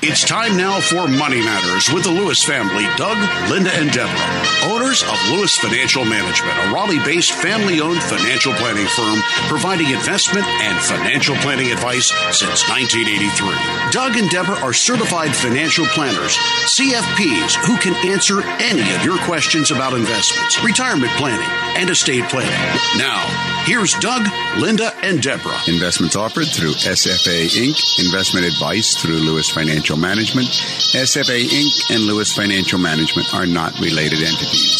It's time now for Money Matters with the Lewis family, Doug, Linda, and Deborah, oh, of Lewis Financial Management, a Raleigh based family owned financial planning firm providing investment and financial planning advice since 1983. Doug and Deborah are certified financial planners, CFPs, who can answer any of your questions about investments, retirement planning, and estate planning. Now, here's Doug, Linda, and Deborah. Investments offered through SFA Inc., investment advice through Lewis Financial Management. SFA Inc. and Lewis Financial Management are not related entities.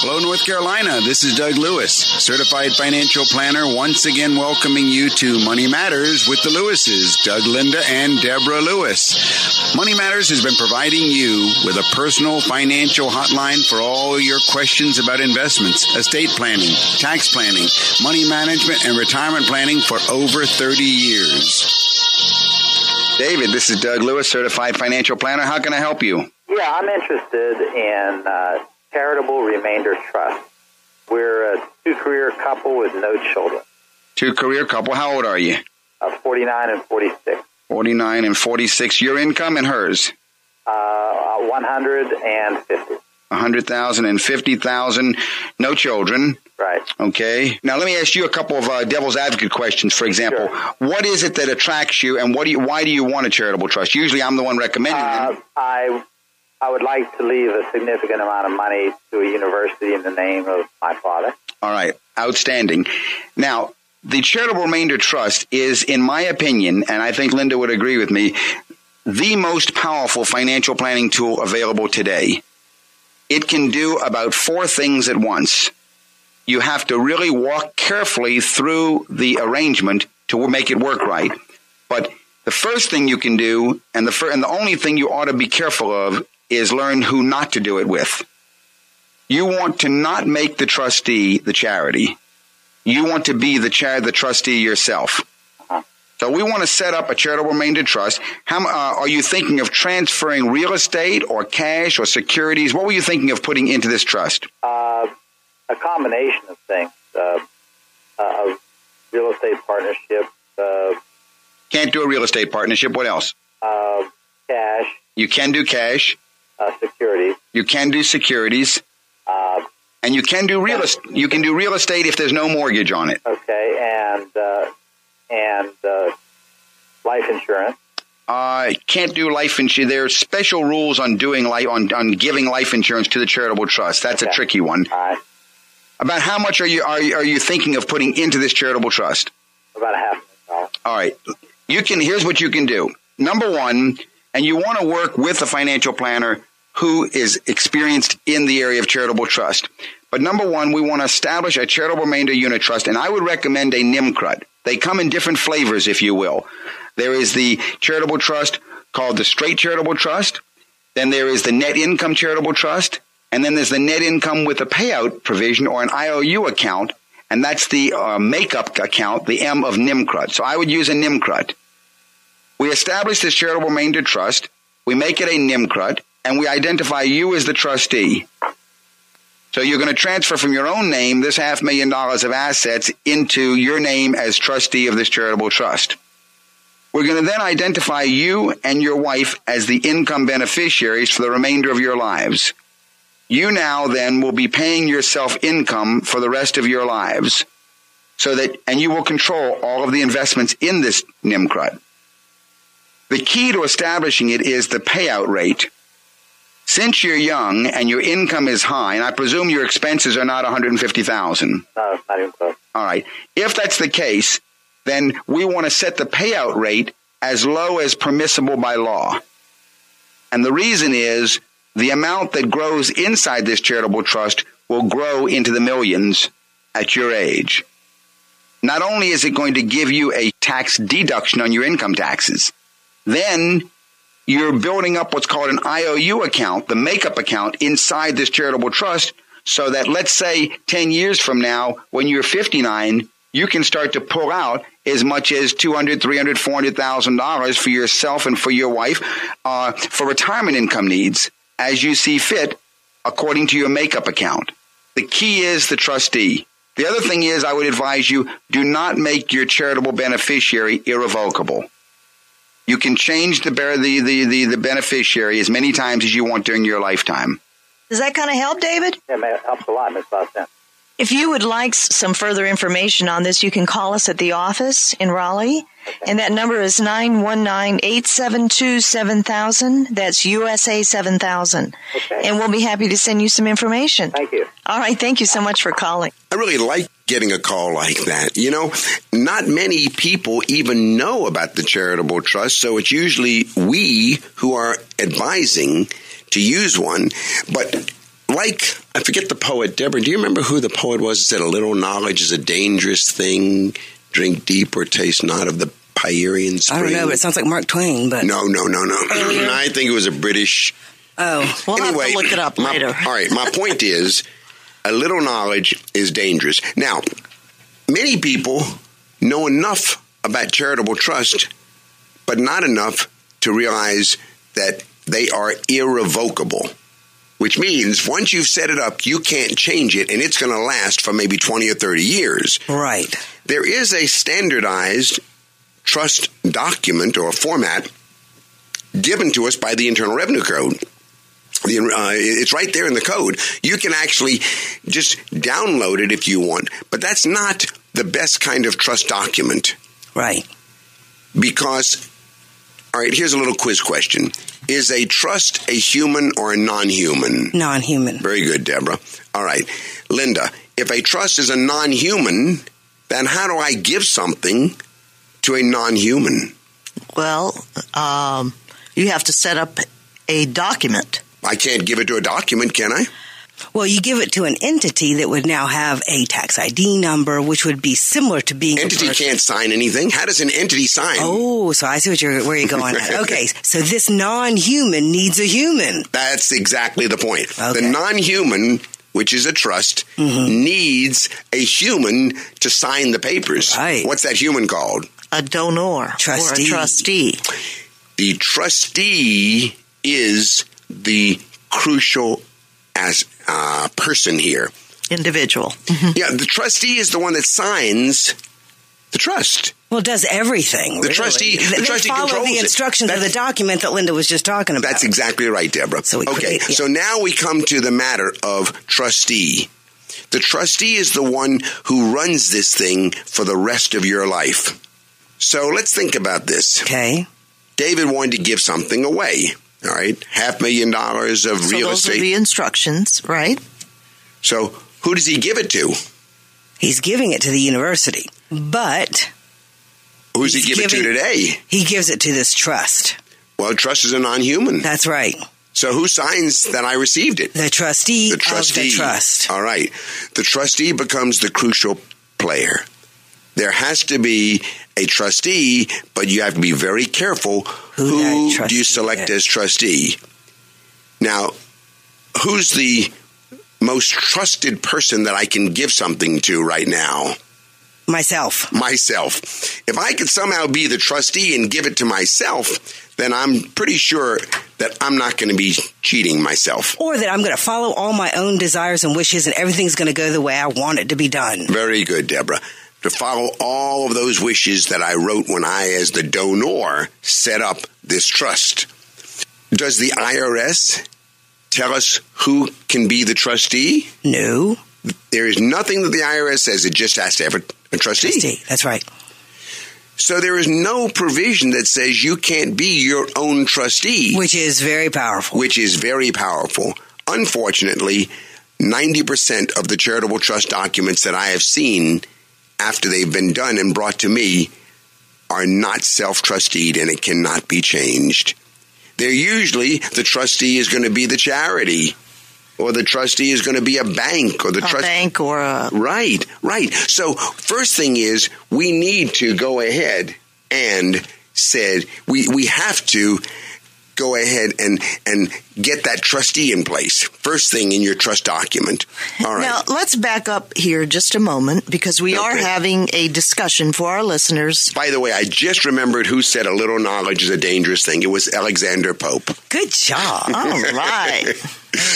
Hello, North Carolina. This is Doug Lewis, certified financial planner, once again welcoming you to Money Matters with the Lewises, Doug Linda and Deborah Lewis. Money Matters has been providing you with a personal financial hotline for all your questions about investments, estate planning, tax planning, money management, and retirement planning for over 30 years. David, this is Doug Lewis, certified financial planner. How can I help you? Yeah, I'm interested in uh, charitable remainder trust. We're a two career couple with no children. Two career couple. How old are you? Uh, 49 and 46. 49 and 46. Your income and hers? Uh, 150. 100,000 and 50,000. No children. Right. Okay. Now let me ask you a couple of uh, devil's advocate questions. For example, Sure. what is it that attracts you, and what do you? Why do you want a charitable trust? Usually, I'm the one recommending Uh, them. I I would like to leave a significant amount of money to a university in the name of my father. All right, outstanding. Now, the charitable remainder trust is, in my opinion, and I think Linda would agree with me, the most powerful financial planning tool available today. It can do about four things at once. You have to really walk carefully through the arrangement to make it work right. But the first thing you can do, and the fir- and the only thing you ought to be careful of, is learn who not to do it with. You want to not make the trustee the charity. You want to be the chair, the trustee yourself. So we want to set up a charitable remainder trust. How uh, are you thinking of transferring real estate or cash or securities? What were you thinking of putting into this trust? Uh, a combination of things. Uh, uh, a real estate partnership, uh, Can't do a real estate partnership. What else? uh, cash, You can do cash. Uh, securities. You can do securities, Uh, and you can do real. est- You can do real estate if there's no mortgage on it. okay, and uh, and uh, life insurance. Uh, can't do life insurance. There are special rules on doing life on, on giving life insurance to the charitable trust. That's a tricky one. All right, About how much are you are are you thinking of putting into this charitable trust? about a half. All right. You can here's what you can do. Number 1, and you want to work with a financial planner who is experienced in the area of charitable trust. But number 1, we want to establish a charitable remainder unit trust and I would recommend a NIMCRUT. They come in different flavors if you will. There is the charitable trust called the straight charitable trust. Then there is the net income charitable trust. And then there's the net income with a payout provision or an IOU account. And that's the uh, makeup account, the M of NIMCRUT. So I would use a NIMCRUT. We establish this charitable remainder trust. We make it a NIMCRUT and we identify you as the trustee. So you're going to transfer from your own name this half million dollars of assets into your name as trustee of this charitable trust. We're going to then identify you and your wife as the income beneficiaries for the remainder of your lives. You now then will be paying yourself income for the rest of your lives. So that, and you will control all of the investments in this NIMCRUT. The key to establishing it is the payout rate. Since you're young and your income is high, and I presume your expenses are not 150,000. No, not even close. All right. If that's the case, then we want to set the payout rate as low as permissible by law. And the reason is the amount that grows inside this charitable trust will grow into the millions at your age. Not only is it going to give you a tax deduction on your income taxes, then you're building up what's called an IOU account, the makeup account inside this charitable trust so that let's say 10 years from now, when you're 59, you can start to pull out as much as 200, 300, 400,000 dollars for yourself and for your wife, uh, for retirement income needs as you see fit according to your makeup account. The key is the trustee. The other thing is I would advise you do not make your charitable beneficiary irrevocable. You can change the, the, the, the, the beneficiary as many times as you want during your lifetime. Does that kind of help, David? Yeah, it helps a lot. Makes a lot. If you would like some further information on this, you can call us at the office in Raleigh. And that number is 919-872-7000. That's USA 7000. Okay. And we'll be happy to send you some information. Thank you. All right. Thank you so much for calling. I really like getting a call like that. You know, not many people even know about the charitable trust, so it's usually we who are advising to use one. But like, I forget the poet, Deborah, do you remember who the poet was that said, A little knowledge is a dangerous thing? Drink deep or taste not of the Pierian spring. I don't know, but it sounds like Mark Twain. But no, no, no, no. I think it was a British. Oh, we'll anyway, have to look it up my, later. All right, my point is, a little knowledge is dangerous. Now, many people know enough about charitable trust, but not enough to realize that they are irrevocable. Which means once you've set it up, you can't change it, and it's going to last for maybe 20 or 30 years. Right. There is a standardized trust document or format given to us by the Internal Revenue Code. The, uh, it's right there in the code. You can actually just download it if you want, but that's not the best kind of trust document. Right. Because, all right, here's a little quiz question Is a trust a human or a non human? Non human. Very good, Deborah. All right. Linda, if a trust is a non human, then how do I give something to a non human? Well, um, you have to set up a document. I can't give it to a document, can I? Well, you give it to an entity that would now have a tax ID number, which would be similar to being Entity a person. can't sign anything. How does an entity sign? Oh, so I see what you're where you're going. at. Okay, so this non-human needs a human. That's exactly the point. Okay. The non human, which is a trust, mm-hmm. needs a human to sign the papers. Right. What's that human called? A donor Trustee. or a trustee. The trustee is the crucial as uh, person here. Individual. Yeah, the trustee is the one that signs the trust. Well, it does everything. The really. trustee- the They trustee follow controls the instructions of the document that Linda was just talking about. That's exactly right, Deborah. So we okay, create- yeah. so now we come to the matter of trustee. The trustee is the one who runs this thing for the rest of your life. So let's think about this. okay. David wanted to give something away. All right, half million dollars of So real those are estate. the instructions, right? so who does he give it to? He's giving it to the university, but Who's he give it to today? he gives it to this trust. Well, trust is a non-human. That's right. So who signs that I received it? The trustee, the trustee. of the trust. All right. The trustee becomes the crucial player. There has to be a trustee, but you have to be very careful Who who, do you select is. as trustee. Now, who's the most trusted person that I can give something to right now? Myself. Myself. If I could somehow be the trustee and give it to myself, then I'm pretty sure that I'm not going to be cheating myself. Or that I'm going to follow all my own desires and wishes and everything's going to go the way I want it to be done. Very good, Deborah. To follow all of those wishes that I wrote when I, as the donor, set up this trust. Does the IRS tell us who can be the trustee? No. There is nothing that the IRS says. It just has to have a, a trustee. Trustee. That's right. So there is no provision that says you can't be your own trustee, Which is very powerful. which is very powerful. Unfortunately, 90% of the charitable trust documents that I have seen after they've been done and brought to me are not self trusteed and it cannot be changed. They're usually the trustee is going to be the charity, or the trustee is going to be a bank, or the A trust. bank or a Right, right. So first thing is we need to go ahead and said we we have to go ahead and and get that trustee in place. First thing in your trust document. All right. Now, let's back up here just a moment because we are having a discussion for our listeners. By the way, I just remembered who said a little knowledge is a dangerous thing. It was Alexander Pope. Good job. All right. All right.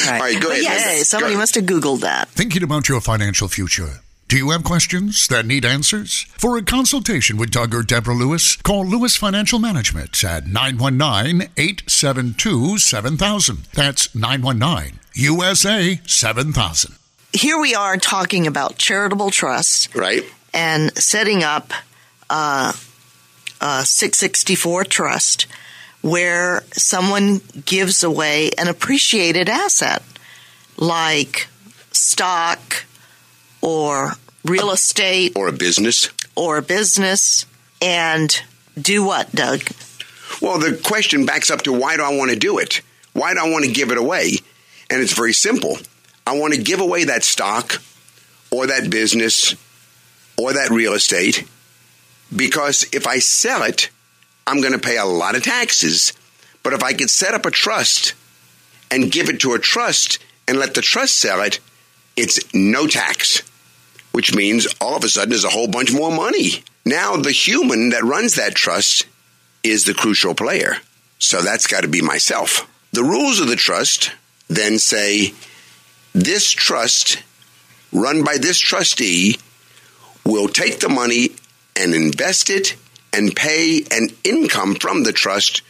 All right, go ahead. Yes, Linda. somebody Go- must have Googled that. Thinking about your financial future? Do you have questions that need answers? For a consultation with Doug or Deborah Lewis, call Lewis Financial Management at 919 872 7000. That's 919 USA 7000. Here we are talking about charitable trusts Right? and setting up uh, a 664 trust where someone gives away an appreciated asset like stock or real estate Or a business. or a business and do what, Doug? Well, the question backs up to why do I want to do it? Why do I want to give it away? And it's very simple. I want to give away that stock or that business or that real estate because if I sell it, I'm going to pay a lot of taxes. But if I could set up a trust and give it to a trust and let the trust sell it, it's no tax, which means all of a sudden there's a whole bunch more money. Now, the human that runs that trust is the crucial player. So that's got to be myself. The rules of the trust then say this trust, run by this trustee, will take the money and invest it and pay an income from the trust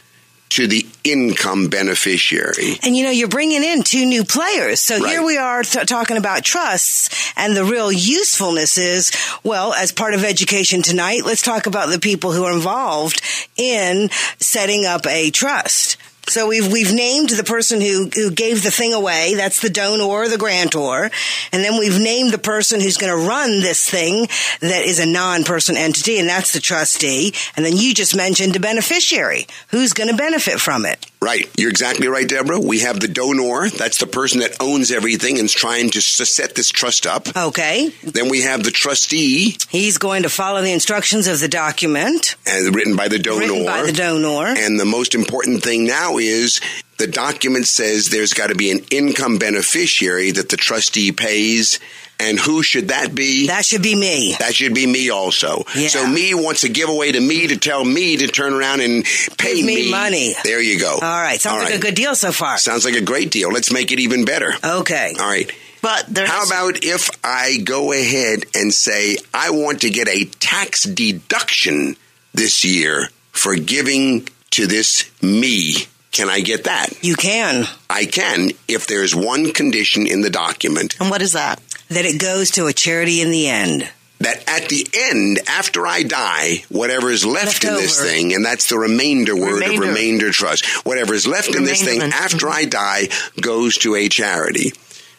to the income beneficiary. And you know, you're bringing in two new players. So Right. here we are th- talking about trusts and the real usefulness is, well, as part of education tonight, let's talk about the people who are involved in setting up a trust. So we've we've named the person who who gave the thing away. That's the donor, or the grantor, and then we've named the person who's going to run this thing that is a non-person entity, and that's the trustee. And then you just mentioned a beneficiary who's going to benefit from it. Right. You're exactly right, Deborah. We have the donor. That's the person that owns everything and is trying to set this trust up. Okay, Then we have the trustee, He's going to follow the instructions of the document and written by the donor. written by the donor. And the most important thing now is the document says there's got to be an income beneficiary that the trustee pays. And who should that be? that should be me. That should be me also. Yeah. So me wants a giveaway to me to tell me to turn around and pay Give me money. There you go. All right, sounds All like a good deal so far. Sounds like a great deal. Let's make it even better. Okay. All right. But there's How about if I go ahead and say I want to get a tax deduction this year for giving to this me? Can I get that? You can. I can if there's one condition in the document and what is that? That it goes to a charity in the end. that at the end, after I die, whatever is left, Left in this thing, and that's the remainder word Remainder. of remainder trust, whatever is left in this thing after I die goes to a charity.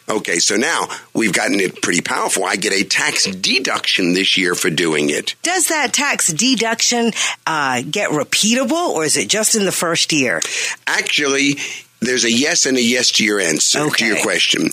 Okay, so now we've gotten it pretty powerful. I get a tax deduction this year for doing it. Does that tax deduction uh, get repeatable, or is it just in the first year? Actually, there's a yes and a yes to your answer, to your question.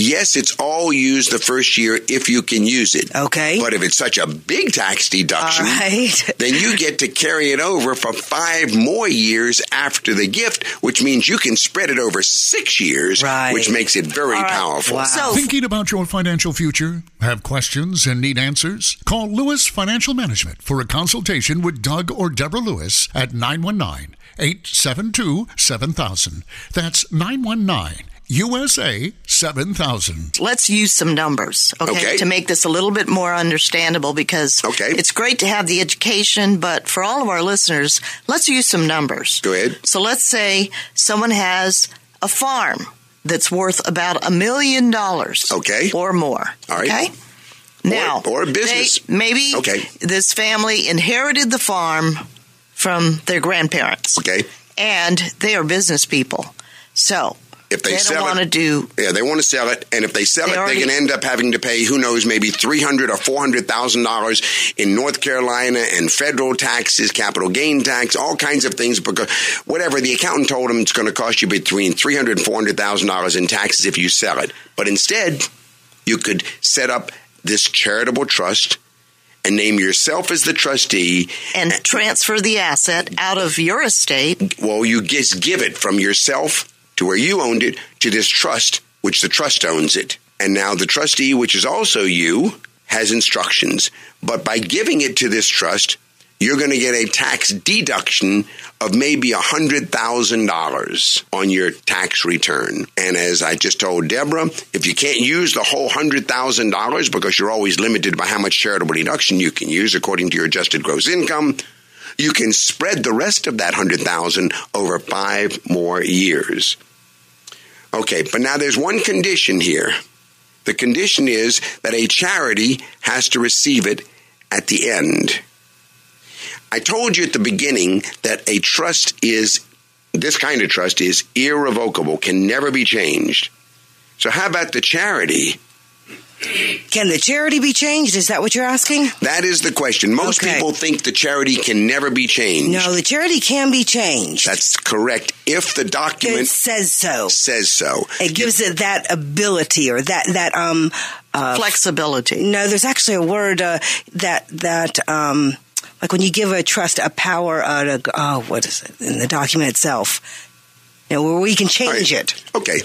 Yes, it's all used the first year if you can use it. Okay. But if it's such a big tax deduction, right. then you get to carry it over for five more years after the gift, which means you can spread it over six years, Right. which makes it very All right. powerful. Wow. So Thinking about your financial future? Have questions and need answers? Call Lewis Financial Management for a consultation with Doug or Deborah Lewis at 919 872 7000. That's 919 USA 7000. let's use some numbers, okay, Okay. to make this a little bit more understandable because Okay. it's great to have the education, but for all of our listeners, let's use some numbers. Go ahead. So let's say someone has a farm that's worth about a million dollars. Okay. Or more. All right. Okay. Now, or a business. they- maybe Okay. this family inherited the farm from their grandparents. Okay. And they are business people. So If they they sell don't want to it- do Yeah, they want to sell it, and if they sell They it, already- they can end up having to pay who knows, maybe three hundred or four hundred thousand dollars in North Carolina and federal taxes, capital gain tax, all kinds of things. Because whatever the accountant told them, it's going to cost you between three hundred and four hundred thousand dollars in taxes if you sell it. But instead, you could set up this charitable trust and name yourself as the trustee. and transfer the asset out of your estate. Well, you just give it from yourself to where you owned it to this trust, which the trust owns it. And now the trustee, which is also you, has instructions. But by giving it to this trust, you're going to get a tax deduction of maybe $100,000 on your tax return. And as I just told Deborah, if you can't use the whole $100,000 because you're always limited by how much charitable deduction you can use according to your adjusted gross income, you can spread the rest of that 100,000 over 5 more years. Okay, but now there's one condition here. The condition is that a charity has to receive it at the end. I told you at the beginning that a trust is, this kind of trust is irrevocable, can never be changed. So, how about the charity? Can the charity be changed? Is that what you're asking? That is the question. Most Okay. people think the charity can never be changed. No, the charity can be changed. That's correct if the it document says so. says so. It gives it that ability or that that um uh, Flexibility. no. There's actually a word uh, that that um like when you give a trust a power uh, to oh what is it in the document itself. You know, where we can change All it. Okay.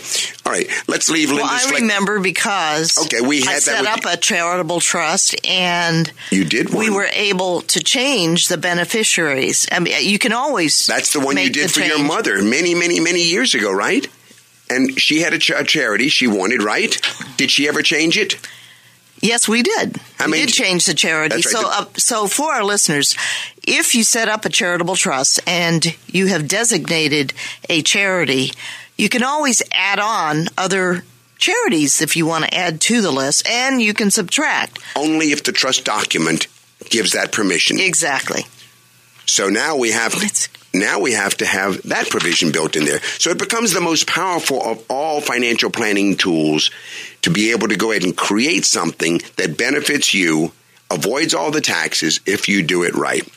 All right. Let's leave Well, Linda's I remember because Okay, we I had that set with up you. a charitable trust and You did one. we were able to change the beneficiaries. I mean, you can always That's the one you did for your mother many, many, many years ago, right? And she had a, ch- a charity she wanted, right? Did she ever change it? Yes, we did. How we many- did change the charity. Right. So, uh, so for our listeners, if you set up a charitable trust and you have designated a charity, you can always add on other charities if you want to add to the list, and you can subtract. Only if the trust document gives that permission. Exactly. So now we have It's- now we have to have that provision built in there. So it becomes the most powerful of all financial planning tools to be able to go ahead and create something that benefits you, avoids all the taxes if you do it right.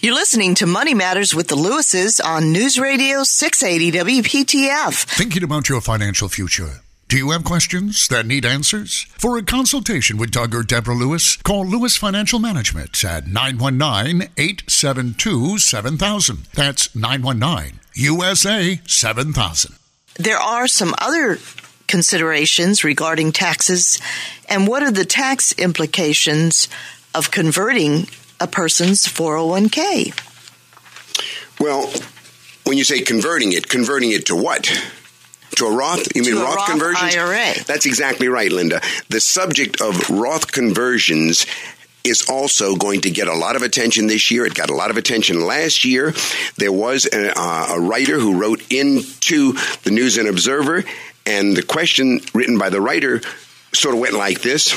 You're listening to Money Matters with the Lewises on News Radio 680 WPTF. Thinking about your financial future? Do you have questions that need answers? For a consultation with Doug or Deborah Lewis, call Lewis Financial Management at 919 872 7000. That's 919 USA 7000. There are some other considerations regarding taxes and what are the tax implications of converting a person's 401k? Well, when you say converting it, converting it to what? To a Roth? You mean Roth, Roth conversions? IRA. That's exactly right, Linda. The subject of Roth conversions is also going to get a lot of attention this year. It got a lot of attention last year. There was a, uh, a writer who wrote into the News and Observer, and the question written by the writer sort of went like this.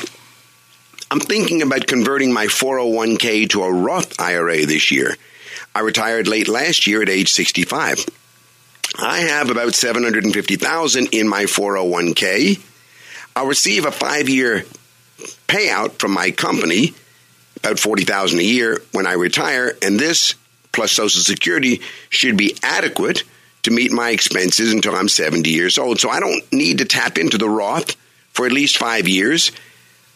I'm thinking about converting my 401k to a Roth IRA this year. I retired late last year at age 65. I have about 750,000 in my 401k. I'll receive a 5-year payout from my company, about 40,000 a year when I retire, and this plus social security should be adequate to meet my expenses until I'm 70 years old. So I don't need to tap into the Roth for at least 5 years.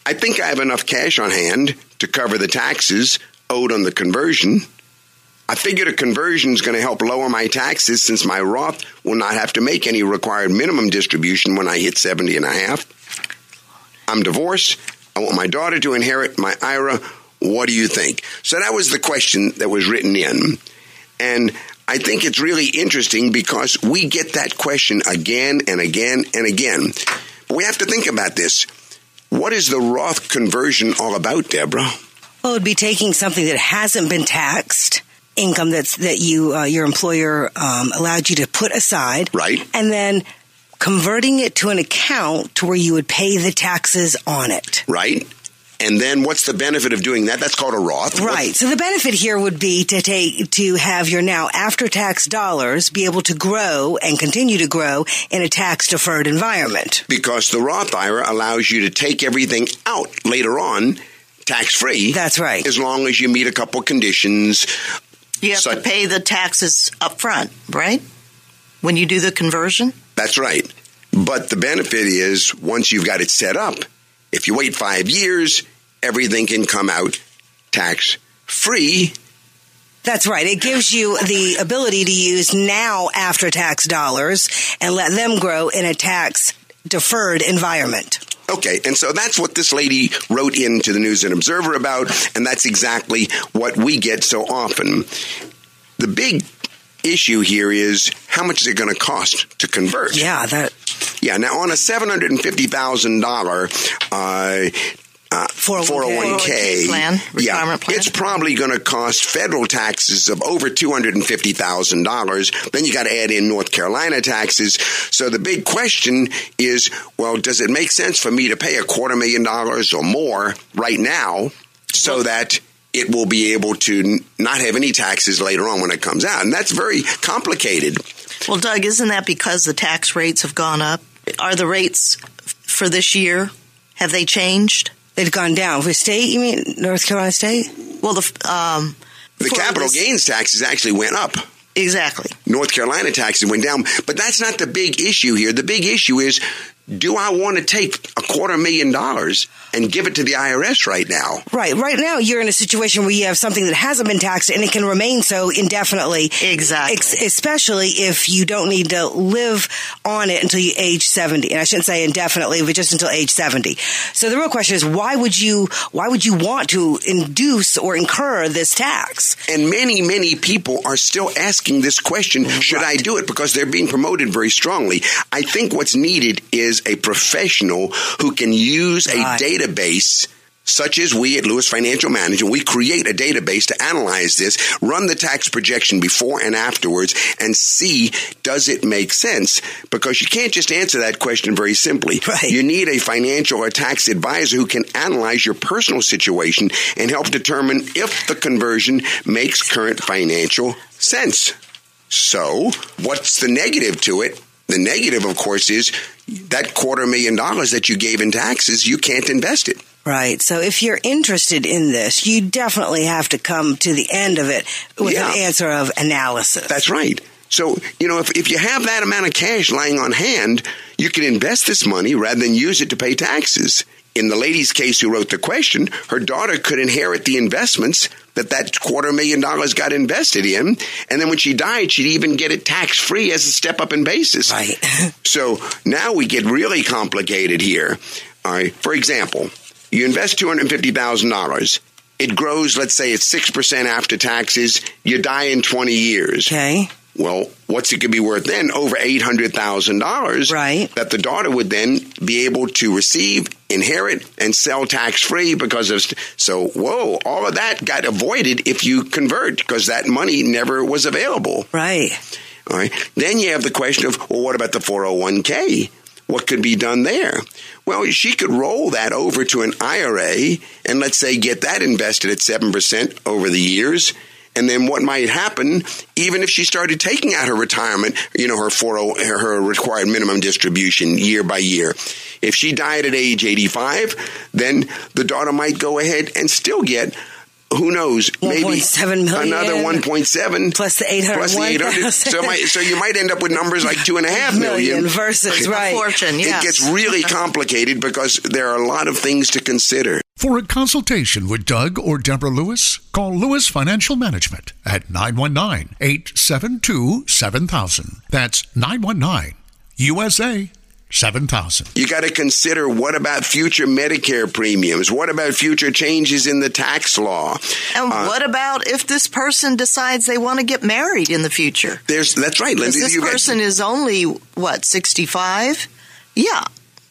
I think I have enough cash on hand to cover the taxes owed on the conversion. I figured a conversion is going to help lower my taxes since my Roth will not have to make any required minimum distribution when I hit 70 and a half. I'm divorced. I want my daughter to inherit my IRA. What do you think? So that was the question that was written in. And I think it's really interesting because we get that question again and again and again. But we have to think about this. What is the Roth conversion all about, Deborah? Well, it would be taking something that hasn't been taxed, income that's that you uh, your employer um, allowed you to put aside, Right. and then converting it to an account to where you would pay the taxes on it. Right? And then what's the benefit of doing that? That's called a Roth. Right. So the benefit here would be to take to have your now after tax dollars be able to grow and continue to grow in a tax deferred environment. Because the Roth IRA allows you to take everything out later on tax free. That's right. As long as you meet a couple conditions. You have So- to pay the taxes up front, right? When you do the conversion? That's right. But the benefit is once you've got it set up, if you wait five years, everything can come out tax free. That's right. It gives you the ability to use now after tax dollars and let them grow in a tax deferred environment. Okay, and so that's what this lady wrote into the News and Observer about, and that's exactly what we get so often. The big issue here is how much is it going to cost to convert? Yeah, that. Yeah, now on a seven hundred and fifty thousand dollar uh, uh, 401k. 401k plan, yeah, plan. it's probably going to cost federal taxes of over $250,000. Then you got to add in North Carolina taxes. So the big question is, well, does it make sense for me to pay a quarter million dollars or more right now so that it will be able to n- not have any taxes later on when it comes out? And that's very complicated. Well, Doug, isn't that because the tax rates have gone up? Are the rates for this year have they changed? They've gone down. For state, you mean North Carolina State? Well, the um, The capital this- gains taxes actually went up. exactly. North Carolina taxes went down. But that's not the big issue here. The big issue is do I want to take a quarter million dollars and give it to the IRS right now? Right. Right now, you're in a situation where you have something that hasn't been taxed and it can remain so indefinitely. Exactly. Ex- especially if you don't need to live on it until you age 70. And I shouldn't say indefinitely, but just until age 70. So the real question is, why would you, why would you want to induce or incur this tax? And many, many people are still asking this question should I do it? Because they're being promoted very strongly. I think what's needed is a professional who can use a Right. database. Such as we at Lewis Financial Management, we create a database to analyze this, run the tax projection before and afterwards, and see does it make sense? Because you can't just answer that question very simply. Right. You need a financial or tax advisor who can analyze your personal situation and help determine if the conversion makes current financial sense. So, what's the negative to it? The negative, of course, is that quarter million dollars that you gave in taxes, you can't invest it. Right. So if you're interested in this, you definitely have to come to the end of it with Yeah. an answer of analysis. That's right. So, you know, if, if you have that amount of cash lying on hand, you can invest this money rather than use it to pay taxes. In the lady's case who wrote the question, her daughter could inherit the investments that that quarter million dollars got invested in. And then when she died, she'd even get it tax free as a step up in basis. Right. So now we get really complicated here. All right. For example, you invest $250,000. It grows, let's say it's 6% after taxes. You die in 20 years. okay. Well, what's it could be worth then? Over eight hundred thousand dollars. Right. That the daughter would then be able to receive, inherit, and sell tax free because of. So, whoa! All of that got avoided if you convert because that money never was available. Right. All right. Then you have the question of, well, what about the four hundred one k? What could be done there? Well, she could roll that over to an IRA and let's say get that invested at 7% over the years. And then what might happen, even if she started taking out her retirement, you know, her 40, her required minimum distribution year by year. If she died at age 85, then the daughter might go ahead and still get, who knows, maybe 1.7 million. another 1.7 Plus the 800. plus the 800. So, might, so you might end up with numbers like two and a half million. million versus, right. Fortune, yes. It gets really complicated because there are a lot of things to consider. For a consultation with Doug or Deborah Lewis, call Lewis Financial Management at 919 872 7000. That's 919 USA 7000. You got to consider what about future Medicare premiums? What about future changes in the tax law? And Uh, what about if this person decides they want to get married in the future? There's that's right, Because Linda. this You got- person is only, what, 65? Yeah,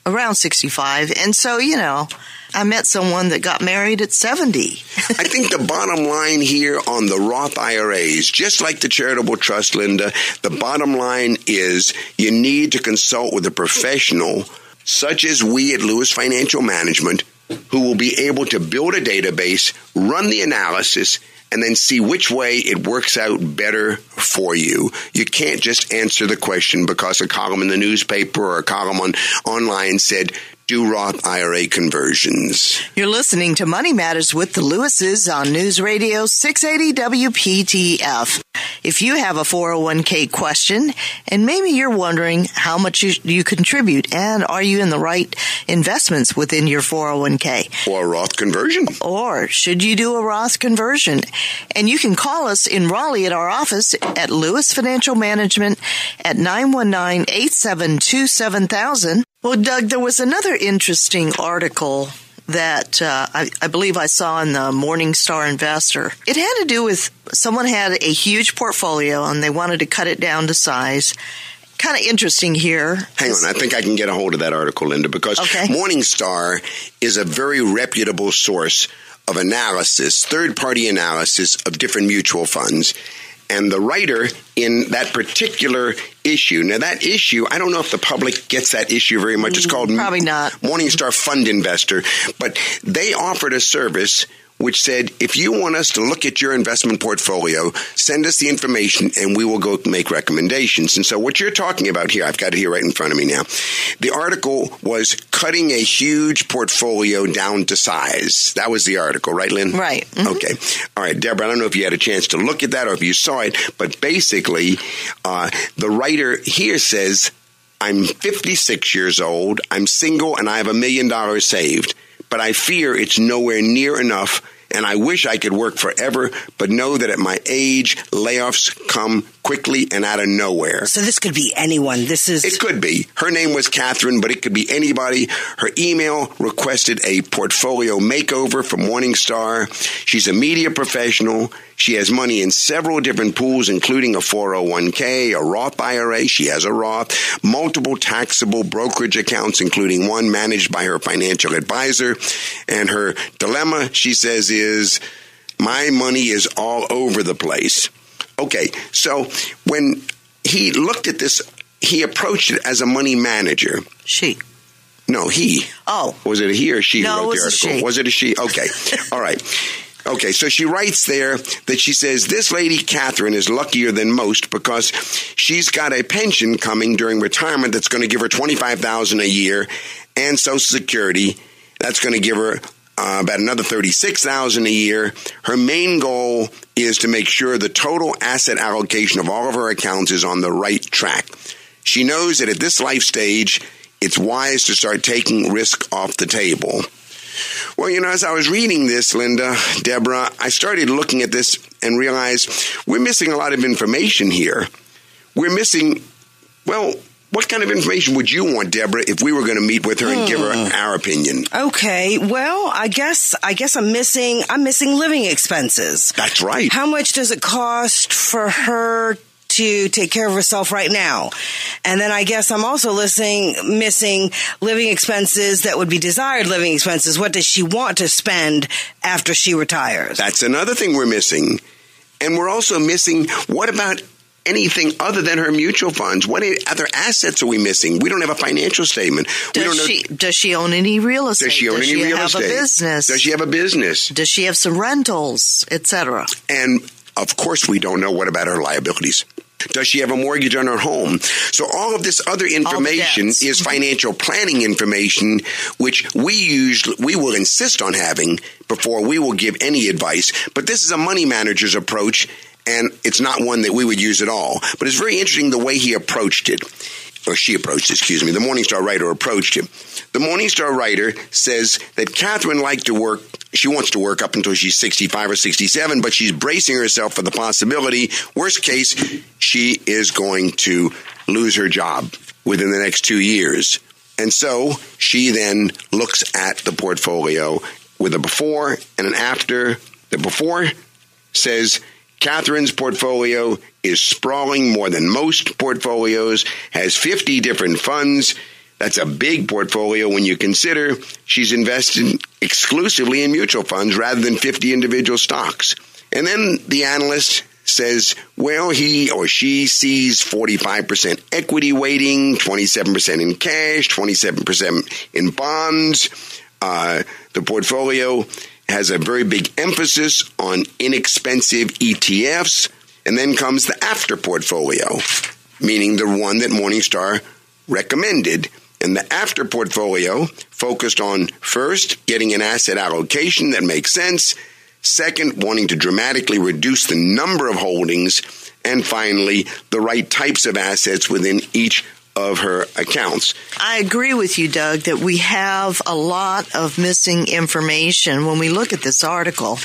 around 65. And so, you know, I met someone that got married at 70. I think the bottom line here on the Roth IRAs, just like the charitable trust, Linda, the bottom line is you need to consult with a professional such as we at Lewis Financial Management who will be able to build a database, run the analysis, and then see which way it works out better for you. You can't just answer the question because a column in the newspaper or a column on online said do Roth IRA conversions. You're listening to Money Matters with the Lewises on News Radio 680 WPTF. If you have a 401k question and maybe you're wondering how much you, you contribute and are you in the right investments within your 401k? Or a Roth conversion. Or should you do a Roth conversion? And you can call us in Raleigh at our office at Lewis Financial Management at 919-872-7000 Well, Doug, there was another interesting article that uh, I, I, believe I saw in the Morningstar Investor. It had to do with someone had a huge portfolio and they wanted to cut it down to size. Kind of interesting here. Hang on, I think I can get a hold of that article, Linda, because okay. Morningstar is a very reputable source of analysis, third party analysis of different mutual funds and the writer in that particular issue. Now, that issue, I don't know if the public gets that issue very much. It's mm, called probably not Morningstar Fund Investor, but they offered a service which said, if you want us to look at your investment portfolio, send us the information and we will go make recommendations. And so what you're talking about here, I've got it here right in front of me now. The article was cutting a huge portfolio down to size. That was the article, right, Lynn? Right. Mm-hmm. Okay. All right, Deborah, I don't know if you had a chance to look at that or if you saw it, but basically, uh, the writer here says, I'm 56 years old, I'm single, and I have a million dollars saved but I fear it's nowhere near enough and I wish I could work forever, but know that at my age, layoffs come quickly and out of nowhere. So this could be anyone. This is. It could be. Her name was Catherine, but it could be anybody. Her email requested a portfolio makeover from Morningstar. She's a media professional. She has money in several different pools, including a 401k, a Roth IRA. She has a Roth, multiple taxable brokerage accounts, including one managed by her financial advisor. And her dilemma, she says, is my money is all over the place. Okay, so when he looked at this, he approached it as a money manager. She. No, he. Oh. Was it a he or she no, who wrote the article? A was it a she? Okay. All right. Okay, so she writes there that she says this lady Catherine is luckier than most because she's got a pension coming during retirement that's going to give her twenty five thousand a year and Social Security. That's going to give her uh, about another thirty six thousand a year. Her main goal is to make sure the total asset allocation of all of her accounts is on the right track. She knows that at this life stage, it's wise to start taking risk off the table. Well, you know, as I was reading this, Linda, Deborah, I started looking at this and realized we're missing a lot of information here. We're missing, well, what kind of information would you want, Deborah, if we were going to meet with her and give her hmm. our opinion? Okay, well, I guess I guess I'm missing I'm missing living expenses. That's right. How much does it cost for her to take care of herself right now. And then I guess I'm also listening, missing living expenses that would be desired living expenses. What does she want to spend after she retires? That's another thing we're missing. And we're also missing what about anything other than her mutual funds? What other assets are we missing? We don't have a financial statement. Does she does she own any real estate? Does she own does any she real have estate? a business? Does she have a business? Does she have some rentals, etc.? And of course, we don't know what about her liabilities. Does she have a mortgage on her home? So all of this other information is financial planning information, which we usually we will insist on having before we will give any advice. But this is a money manager's approach, and it's not one that we would use at all. But it's very interesting the way he approached it or she approached, it, excuse me, the Morningstar writer approached him. The Morningstar writer says that Catherine liked to work, she wants to work up until she's 65 or 67, but she's bracing herself for the possibility, worst case, she is going to lose her job within the next two years. And so she then looks at the portfolio with a before and an after. The before says Catherine's portfolio is sprawling more than most portfolios, has 50 different funds. That's a big portfolio when you consider she's invested exclusively in mutual funds rather than 50 individual stocks. And then the analyst says, well, he or she sees 45% equity weighting, 27% in cash, 27% in bonds. Uh, the portfolio has a very big emphasis on inexpensive ETFs. And then comes the after portfolio, meaning the one that Morningstar recommended. And the after portfolio focused on first, getting an asset allocation that makes sense. Second, wanting to dramatically reduce the number of holdings. And finally, the right types of assets within each of her accounts. I agree with you, Doug, that we have a lot of missing information when we look at this article.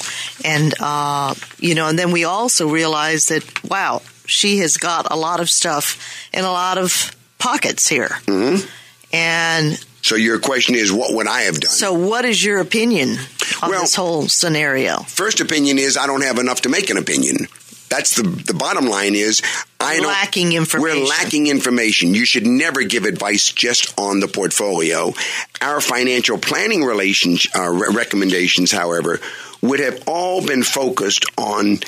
And, uh, you know, and then we also realize that, wow, she has got a lot of stuff in a lot of pockets here. Mm-hmm. And So your question is, what would I have done? so, what is your opinion on Well- this whole scenario? First opinion is I don't have enough to make an opinion. That's the the bottom line is I don't Lacking information. We're lacking information. You should never give advice just on the portfolio. Our financial planning relations uh, re- recommendations, however, would have all been focused on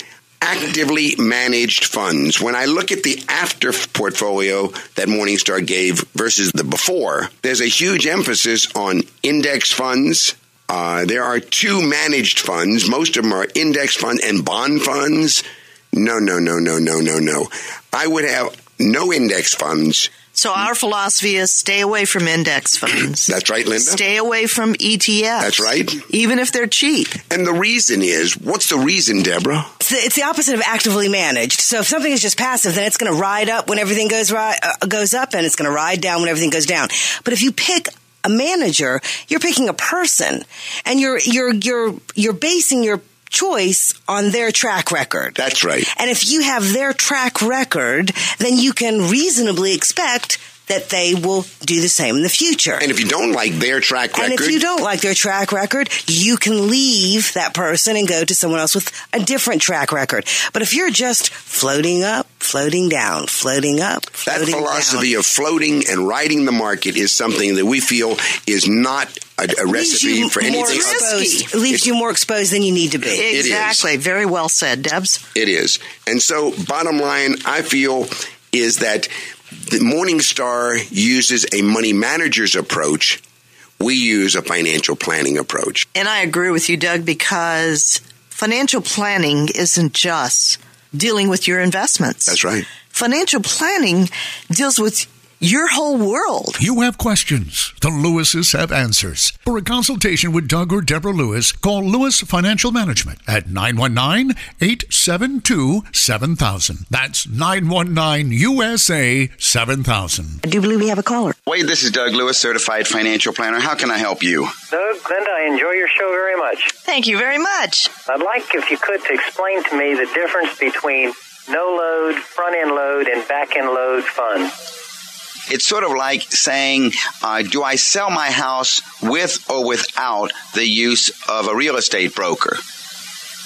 actively managed funds. When I look at the after portfolio that Morningstar gave versus the before, there's a huge emphasis on index funds. Uh, there are two managed funds. Most of them are index fund and bond funds. No, no, no, no, no, no, no. I would have no index funds. So, our philosophy is stay away from index funds. That's right, Linda. Stay away from ETFs. That's right. Even if they're cheap. And the reason is, what's the reason, Deborah? It's the, it's the opposite of actively managed. So if something is just passive, then it's going to ride up when everything goes right, uh, goes up, and it's going to ride down when everything goes down. But if you pick a manager, you're picking a person, and you're you're you're you're basing your choice on their track record. That's right. And if you have their track record, then you can reasonably expect that they will do the same in the future. And if you don't like their track record, And if you don't like their track record, you can leave that person and go to someone else with a different track record. But if you're just floating up, floating down, floating up, that philosophy down, of floating and riding the market is something that we feel is not a, a recipe for more anything. other- exposed, leaves you more exposed than you need to be. Exactly. Very well said, Debs. It is. And so, bottom line, I feel is that the Morningstar uses a money manager's approach. We use a financial planning approach. And I agree with you, Doug, because financial planning isn't just dealing with your investments. That's right. Financial planning deals with your whole world. You have questions. The Lewises have answers. For a consultation with Doug or Deborah Lewis, call Lewis Financial Management at 919 872 7000. That's 919 USA 7000. I do believe we have a caller. Wade, this is Doug Lewis, certified financial planner. How can I help you? Doug, Linda, I enjoy your show very much. Thank you very much. I'd like, if you could, to explain to me the difference between no load, front end load, and back end load funds. It's sort of like saying, uh, do I sell my house with or without the use of a real estate broker?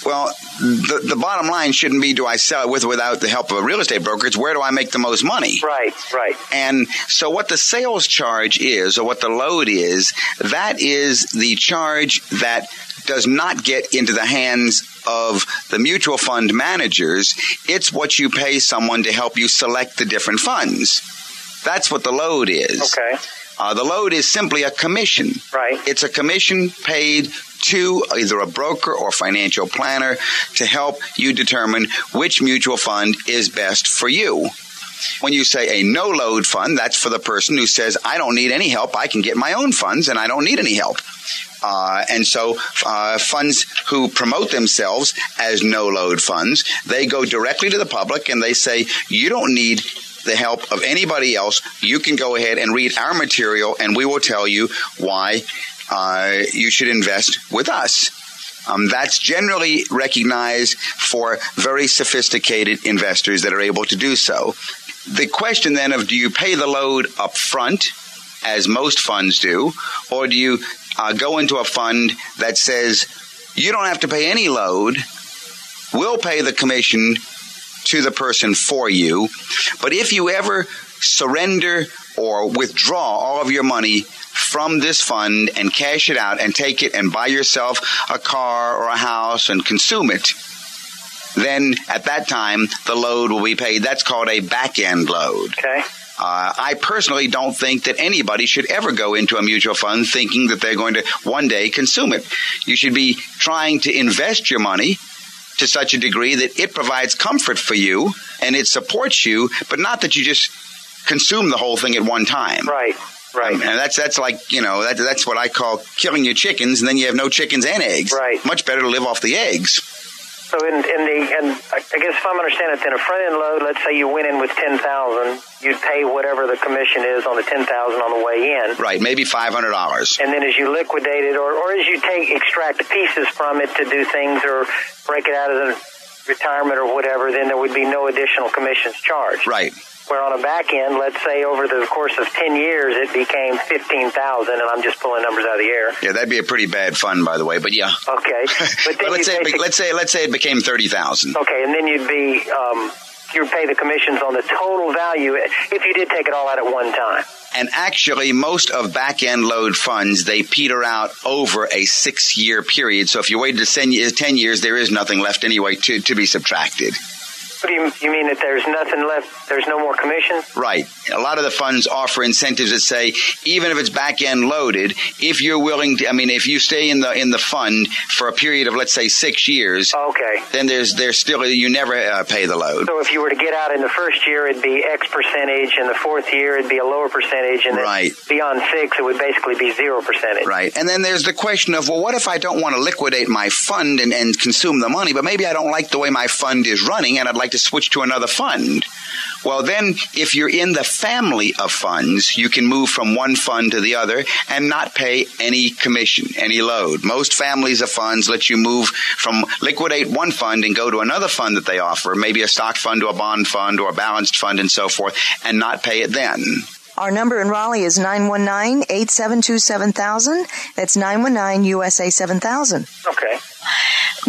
Well, the, the bottom line shouldn't be do I sell it with or without the help of a real estate broker. It's where do I make the most money? Right, right. And so what the sales charge is or what the load is, that is the charge that does not get into the hands of the mutual fund managers. It's what you pay someone to help you select the different funds. That's what the load is. Okay. Uh, the load is simply a commission. Right. It's a commission paid to either a broker or financial planner to help you determine which mutual fund is best for you. When you say a no load fund, that's for the person who says, I don't need any help. I can get my own funds and I don't need any help. Uh, and so uh, funds who promote themselves as no load funds, they go directly to the public and they say, you don't need the help of anybody else. You can go ahead and read our material and we will tell you why uh, you should invest with us. Um, that's generally recognized for very sophisticated investors that are able to do so. The question then of do you pay the load up front, as most funds do, or do you uh, go into a fund that says you don't have to pay any load, we'll pay the commission to the person for you, but if you ever surrender or withdraw all of your money from this fund and cash it out and take it and buy yourself a car or a house and consume it, then at that time the load will be paid. That's called a back end load. Okay. Uh, I personally don't think that anybody should ever go into a mutual fund thinking that they're going to one day consume it. You should be trying to invest your money to such a degree that it provides comfort for you and it supports you, but not that you just consume the whole thing at one time. Right, right. And that's that's like you know that that's what I call killing your chickens, and then you have no chickens and eggs. Right. Much better to live off the eggs. So in, in the, and I I guess if I'm understanding it, then a front end load, let's say you went in with 10000 you'd pay whatever the commission is on the 10000 on the way in. Right. Maybe five hundred dollars. And then as you liquidate it, or, or as you take extract pieces from it to do things, or break it out of the retirement or whatever, then there would be no additional commissions charged. Right. Where on a back end, let's say over the course of 10 years, it became 15,000, and I'm just pulling numbers out of the air. Yeah, that'd be a pretty bad fund, by the way. But yeah. Okay. But, then let's say it let's say let's say it became thirty thousand. Okay, and then you'd be um, you pay the commissions on the total value if you did take it all out at one time. And actually, most of back end load funds they peter out over a six year period. So if you waited to 10 years, 10 years, there is nothing left anyway to, to be subtracted. What do you, you mean that there's nothing left? There's no more commission. Right. A lot of the funds offer incentives that say even if it's back end loaded, if you're willing to, I mean, if you stay in the in the fund for a period of let's say six years, Okay. then there's there's still you never uh, pay the load. So if you were to get out in the first year, it'd be X percentage. In the fourth year, it'd be a lower percentage. And then Right. beyond six, it would basically be zero percentage. Right. And then there's the question of, well, what if I don't want to liquidate my fund and, and consume the money, but maybe I don't like the way my fund is running and I'd like to switch to another fund? Well, then if you're in the family of funds, you can move from one fund to the other and not pay any commission, any load. Most families of funds let you move from liquidate one fund and go to another fund that they offer, maybe a stock fund or a bond fund or a balanced fund and so forth, and not pay it then. Our number in Raleigh is 919-872-7000. That's 919-USA-7000. Okay.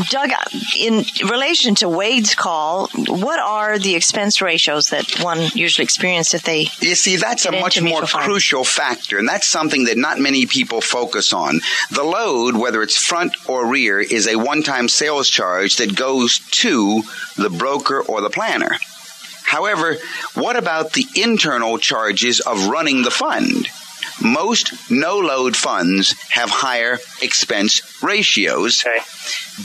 Doug, in relation to Wade's call, what are the expense ratios that one usually experiences if they You see, that's a much more crucial factor, and that's something that not many people focus on. The load, whether it's front or rear, is a one time sales charge that goes to the broker or the planner. However, what about the internal charges of running the fund? Most no load funds have higher expense ratios. Okay.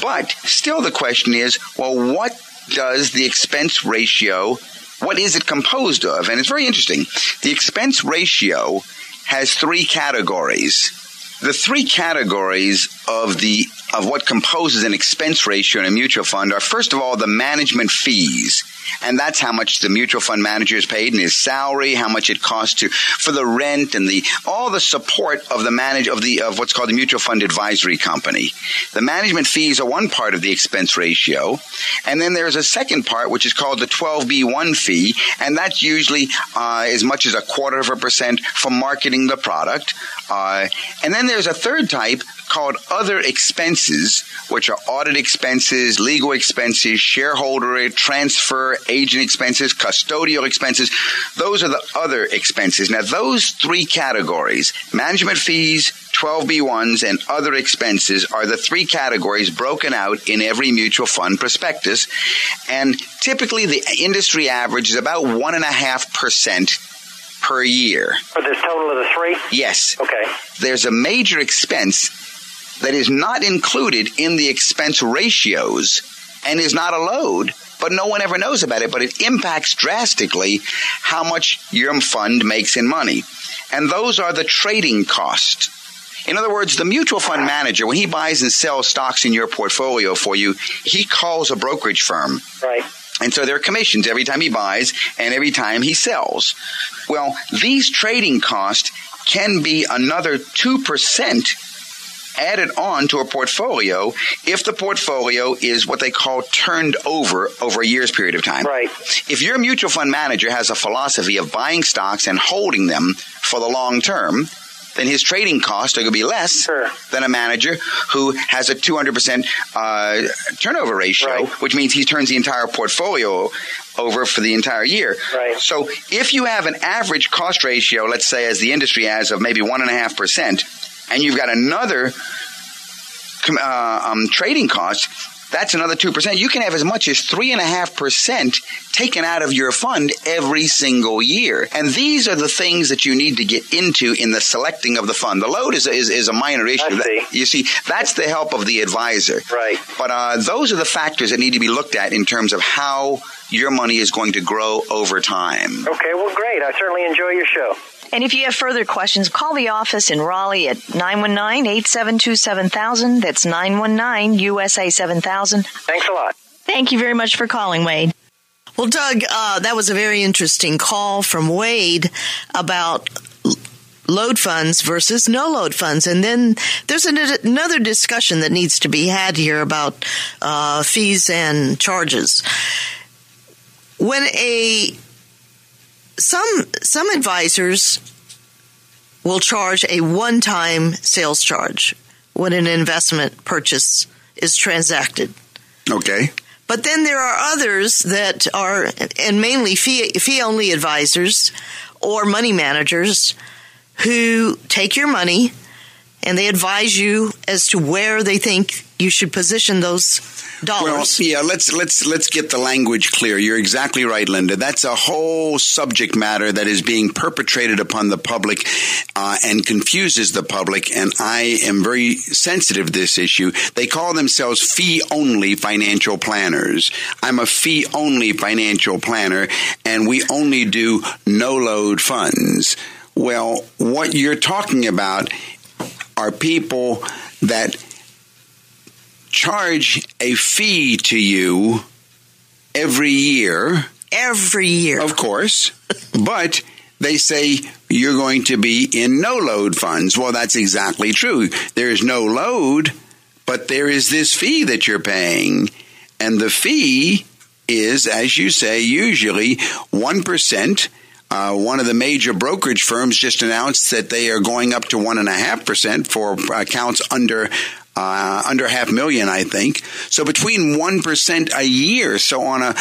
But still, the question is well, what does the expense ratio, what is it composed of? And it's very interesting. The expense ratio has three categories. The three categories of the of what composes an expense ratio in a mutual fund are first of all the management fees. And that's how much the mutual fund manager is paid in his salary, how much it costs to for the rent and the all the support of the manage of the of what's called the mutual fund advisory company. The management fees are one part of the expense ratio, and then there's a second part which is called the 12b1 fee, and that's usually uh, as much as a quarter of a percent for marketing the product. Uh, and then there's a third type called other expenses, which are audit expenses, legal expenses, shareholder transfer, agent expenses, custodial expenses. Those are the other expenses. Now, those three categories, management fees, 12B1s, and other expenses are the three categories broken out in every mutual fund prospectus. And typically the industry average is about 1.5% per year. For this total of the three? Yes Okay. there's a major expense that is not included in the expense ratios and is not a load, but no one ever knows about it, but it impacts drastically how much your fund makes in money. And those are the trading costs. In other words, the mutual fund manager, when he buys and sells stocks in your portfolio for you, he calls a brokerage firm Right. and so there are commissions every time he buys and every time he sells. Well, these trading costs can be another 2% added on to a portfolio if the portfolio is what they call turned over over a year's period of time. Right. If your mutual fund manager has a philosophy of buying stocks and holding them for the long term, then his trading costs are going to be less Sure. than a manager who has a 200% uh, turnover ratio, Right. which means he turns the entire portfolio over for the entire year. Right. So if you have an average cost ratio, let's say as the industry has of maybe 1.5%, and you've got another uh, um, trading cost, that's another 2%. You can have as much as 3.5% taken out of your fund every single year. And these are the things that you need to get into in the selecting of the fund. The load is, is, is a minor issue. see. You see, that's the help of the advisor. Right. But uh, those are the factors that need to be looked at in terms of how your money is going to grow over time. Okay, well, great. I certainly enjoy your show. And if you have further questions, call the office in Raleigh at 919-872-7000. That's 919-USA-7000. Thanks a lot. Thank you very much for calling, Wade. Well, Doug, uh, that was a very interesting call from Wade about load funds versus no load funds. And then there's an, another discussion that needs to be had here about uh, fees and charges. When a some some advisors will charge a one-time sales charge when an investment purchase is transacted. Okay. But then there are others that are, and mainly fee, fee only advisors or money managers who take your money and they advise you as to where they think you should position those dollars. Well, yeah, let's let's let's get the language clear. You're exactly right, Linda. That's a whole subject matter that is being perpetrated upon the public uh, and confuses the public. And I am very sensitive to this issue. They call themselves fee only financial planners. I'm a fee only financial planner, and we only do no load funds. Well, what you're talking about are people that charge a fee to you every year. Every year. Of course. but they say you're going to be in no load funds. Well, that's exactly true. There's no load, but there is this fee that you're paying. And the fee is, as you say, usually 1%. Uh, one of the major brokerage firms just announced that they are going up to 1.5% for accounts under uh, under half million, I think. So between one percent a year. So on a,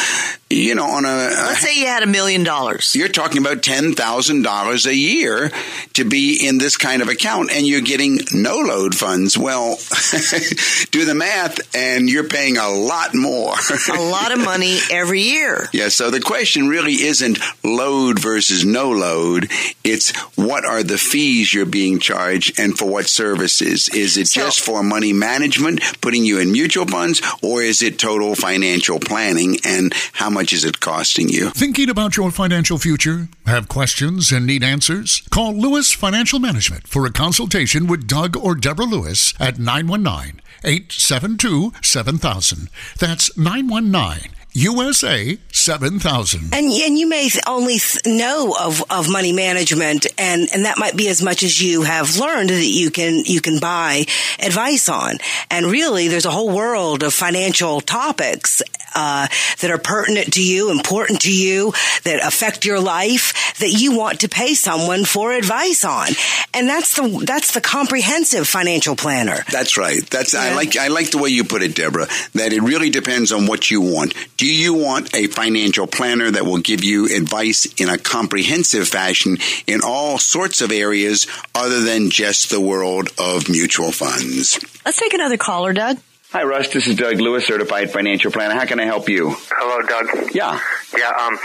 you know, on a let's say you had a million dollars, you're talking about ten thousand dollars a year to be in this kind of account, and you're getting no load funds. Well, do the math, and you're paying a lot more, a lot of money every year. Yeah. So the question really isn't load versus no load. It's what are the fees you're being charged, and for what services? Is it so, just for money? Money management, putting you in mutual funds, or is it total financial planning and how much is it costing you? Thinking about your financial future? Have questions and need answers? Call Lewis Financial Management for a consultation with Doug or Deborah Lewis at 919 872 7000. That's 919 USA 7000. And, and you may only know of, of money management and, and that might be as much as you have learned that you can, you can buy advice on. And really there's a whole world of financial topics uh, that are pertinent to you, important to you, that affect your life, that you want to pay someone for advice on, and that's the that's the comprehensive financial planner. That's right. That's yeah. I like I like the way you put it, Deborah. That it really depends on what you want. Do you want a financial planner that will give you advice in a comprehensive fashion in all sorts of areas other than just the world of mutual funds? Let's take another caller, Doug. Hi, Russ. This is Doug Lewis, certified financial planner. How can I help you? Hello, Doug. Yeah. Yeah. Um,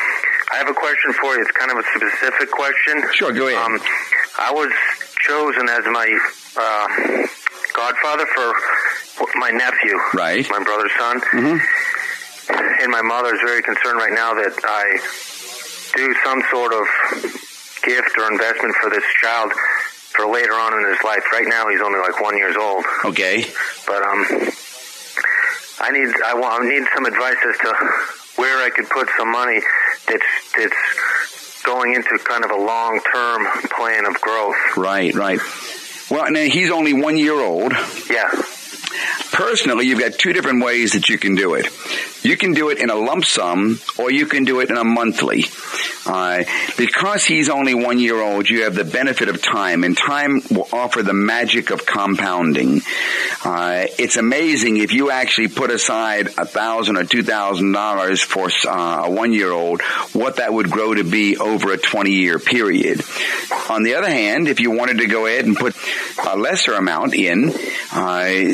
I have a question for you. It's kind of a specific question. Sure. Go ahead. Um, I was chosen as my uh, godfather for my nephew, right? My brother's son. Mm-hmm. And my mother is very concerned right now that I do some sort of gift or investment for this child for later on in his life. Right now, he's only like one years old. Okay. But um, I need I want I need some advice as to where I could put some money that's that's going into kind of a long term plan of growth. Right, right. Well, and he's only one year old. Yeah. Personally, you've got two different ways that you can do it. You can do it in a lump sum or you can do it in a monthly. Uh, because he's only one year old, you have the benefit of time and time will offer the magic of compounding. Uh, it's amazing if you actually put aside a thousand or two thousand dollars for uh, a one year old, what that would grow to be over a 20 year period. On the other hand, if you wanted to go ahead and put a lesser amount in, uh,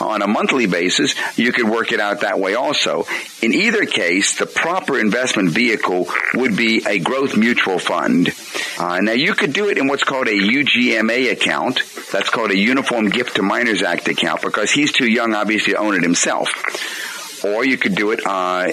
on a monthly basis, you could work it out that way also. In either case, the proper investment vehicle would be a growth mutual fund. Uh, now you could do it in what's called a UGMA account. That's called a Uniform Gift to Minors Act account because he's too young, obviously, to own it himself. Or you could do it, uh,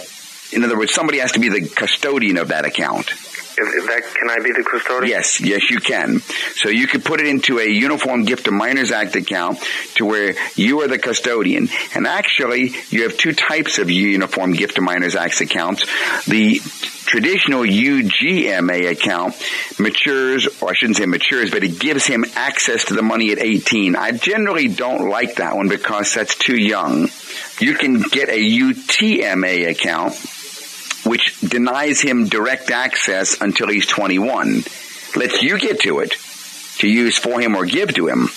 in other words, somebody has to be the custodian of that account. That can I be the custodian? Yes, yes, you can. So you could put it into a Uniform Gift of Minors Act account to where you are the custodian. And actually, you have two types of Uniform Gift of Minors Act accounts. The traditional UGMA account matures, or I shouldn't say matures, but it gives him access to the money at 18. I generally don't like that one because that's too young. You can get a UTMA account which denies him direct access until he's 21. Lets you get to it to use for him or give to him.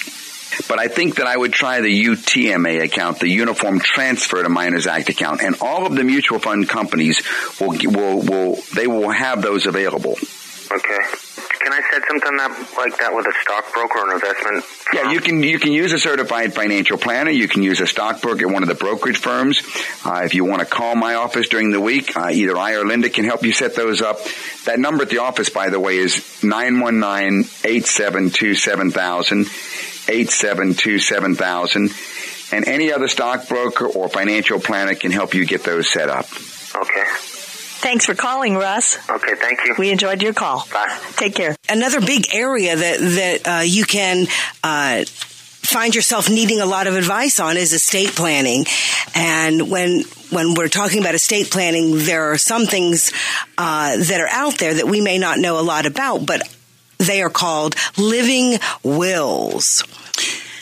But I think that I would try the UTMA account, the Uniform Transfer to Minors Act account, and all of the mutual fund companies will will will they will have those available. Okay. Can I set something like that with a stockbroker or an investment? Firm? Yeah, you can you can use a certified financial planner. You can use a stockbroker at one of the brokerage firms. Uh, if you want to call my office during the week, uh, either I or Linda can help you set those up. That number at the office, by the way, is 919-872-7000, 872-7000. And any other stockbroker or financial planner can help you get those set up. Okay. Thanks for calling, Russ. Okay, thank you. We enjoyed your call. Bye. Take care. Another big area that that uh, you can. Uh, find yourself needing a lot of advice on is estate planning and when when we're talking about estate planning there are some things uh, that are out there that we may not know a lot about but they are called living wills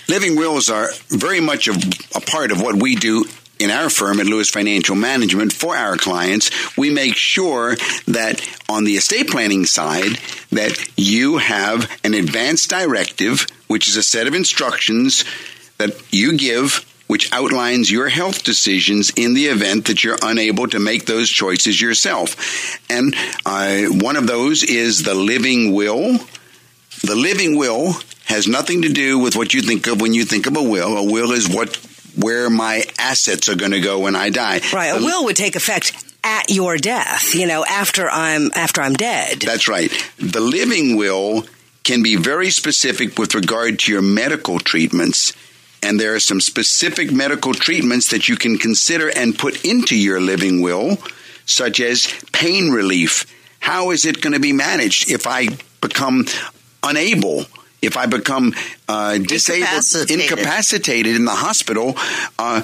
Living wills are very much a, a part of what we do in our firm at Lewis Financial Management for our clients. We make sure that on the estate planning side that you have an advance directive, which is a set of instructions that you give which outlines your health decisions in the event that you're unable to make those choices yourself. And uh, one of those is the living will. The living will has nothing to do with what you think of when you think of a will. A will is what where my assets are going to go when I die. right a The- will would take effect at your death you know after i'm after i'm dead That's right. The living will can be very specific with regard to your medical treatments. And there are some specific medical treatments that you can consider and put into your living will, such as pain relief. How is it going to be managed if I become unable? If I become uh, disabled, Incapacitated. incapacitated in the hospital, uh,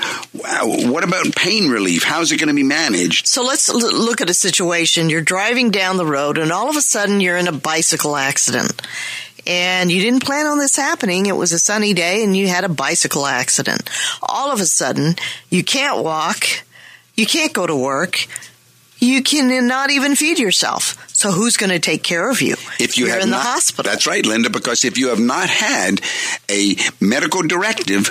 what about pain relief? How's it going to be managed? So let's l- look at a situation. You're driving down the road and all of a sudden you're in a bicycle accident. And you didn't plan on this happening. It was a sunny day and you had a bicycle accident. All of a sudden, you can't walk. You can't go to work. You can not even feed yourself. So who's going to take care of you? if you You're have in not, the hospital. That's right, Linda, because if you have not had a medical directive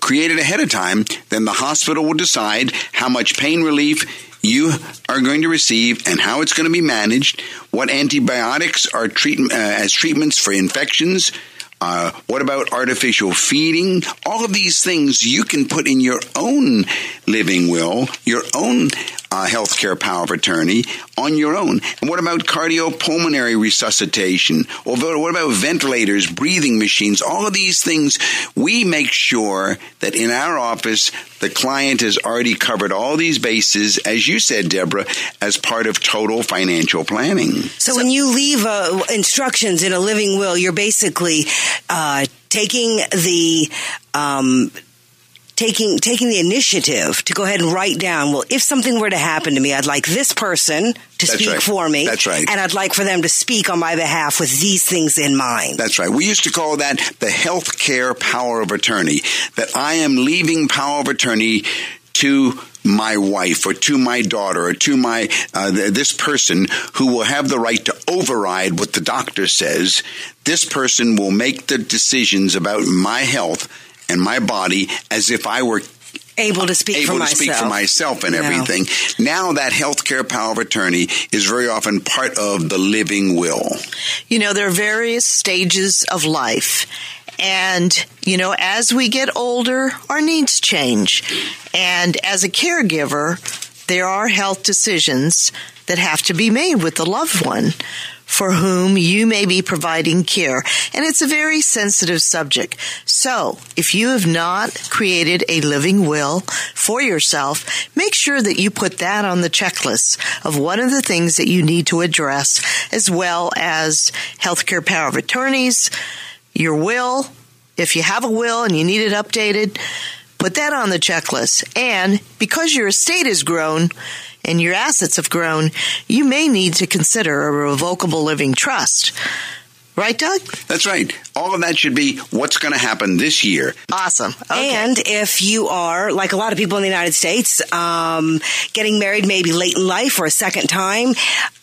created ahead of time, then the hospital will decide how much pain relief you are going to receive and how it's going to be managed, what antibiotics are treat, uh, as treatments for infections, uh, what about artificial feeding? All of these things you can put in your own living will, your own uh, healthcare power of attorney on your own. And what about cardiopulmonary resuscitation? Or what about ventilators, breathing machines? All of these things, we make sure that in our office, the client has already covered all these bases, as you said, Deborah, as part of total financial planning. So, when you leave uh, instructions in a living will, you're basically uh, taking the um, taking taking the initiative to go ahead and write down. Well, if something were to happen to me, I'd like this person to That's speak right. for me. That's right. And I'd like for them to speak on my behalf with these things in mind. That's right. We used to call that the healthcare power of attorney. That I am leaving power of attorney to my wife or to my daughter or to my uh, th- this person who will have the right to override what the doctor says. This person will make the decisions about my health and my body as if I were able to speak able for to myself. speak for myself and Yeah. everything. Now that healthcare power of attorney is very often part of the living will. You know, there are various stages of life. And, you know, as we get older, our needs change. And as a caregiver, there are health decisions that have to be made with the loved one. for whom you may be providing care. And it's a very sensitive subject. So if you have not created a living will for yourself, make sure that you put that on the checklist of one of the things that you need to address, as well as healthcare power of attorneys, your will. If you have a will and you need it updated, put that on the checklist. And because your estate has grown, and your assets have grown, you may need to consider a revocable living trust. Right, Doug? That's right. All of that should be what's going to happen this year. Awesome. Okay. And if you are, like a lot of people in the United States, um, getting married maybe late in life or a second time,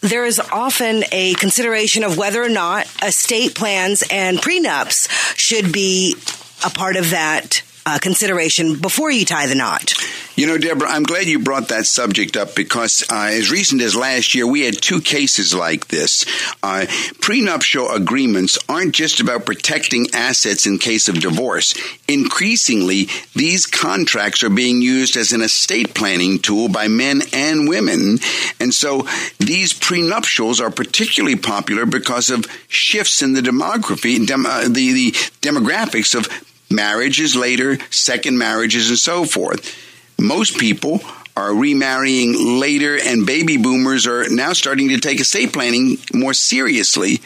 there is often a consideration of whether or not estate plans and prenups should be a part of that uh, consideration before you tie the knot. You know, Deborah, I'm glad you brought that subject up because uh, as recent as last year, we had two cases like this. Uh, prenuptial agreements aren't just about protecting assets in case of divorce. Increasingly, these contracts are being used as an estate planning tool by men and women. And so these prenuptials are particularly popular because of shifts in the demography, dem- uh, the, the demographics of marriages later, second marriages, and so forth. Most people are remarrying later, and baby boomers are now starting to take estate planning more seriously.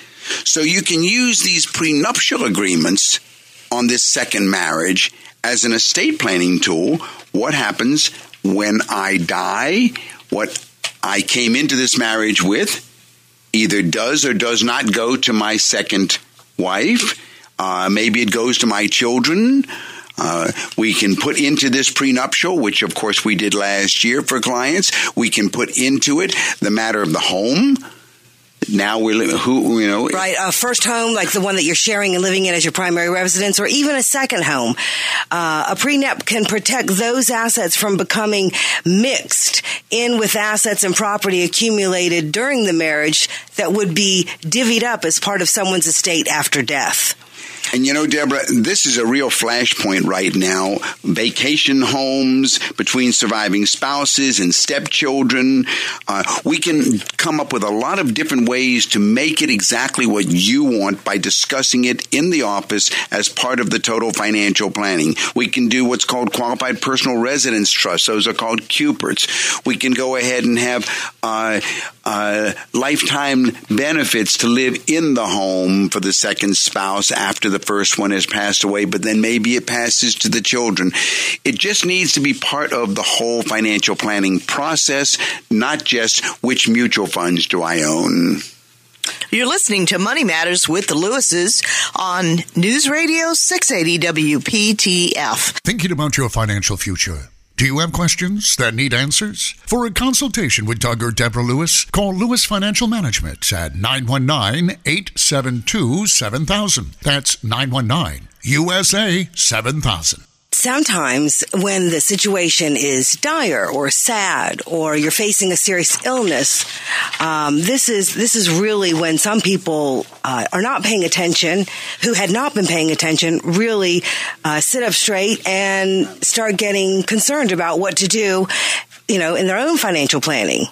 So you can use these prenuptial agreements on this second marriage as an estate planning tool. What happens when I die? What I came into this marriage with either does or does not go to my second wife uh, maybe it goes to my children. Uh, we can put into this prenuptial, which of course we did last year for clients. We can put into it the matter of the home. Now we're who you know right a first home like the one that you're sharing and living in as your primary residence, or even a second home. Uh, a prenup can protect those assets from becoming mixed in with assets and property accumulated during the marriage that would be divvied up as part of someone's estate after death. And you know, Deborah, this is a real flashpoint right now. Vacation homes between surviving spouses and stepchildren. Uh, we can come up with a lot of different ways to make it exactly what you want by discussing it in the office as part of the total financial planning. We can do what's called qualified personal residence trusts. Those are called QPRTs. We can go ahead and have uh, uh, lifetime benefits to live in the home for the second spouse after the first one has passed away, but then maybe it passes to the children. It just needs to be part of the whole financial planning process, not just which mutual funds do I own. You're listening to Money Matters with the Lewises on News Radio 680 WPTF. Thinking about your financial future. Do you have questions that need answers? For a consultation with Doug or Deborah Lewis, call Lewis Financial Management at 919 872 7000. That's 919 USA 7000 sometimes when the situation is dire or sad or you're facing a serious illness, um, this is this is really when some people uh, are not paying attention, who had not been paying attention, really uh, sit up straight and start getting concerned about what to do, you know, in their own financial planning.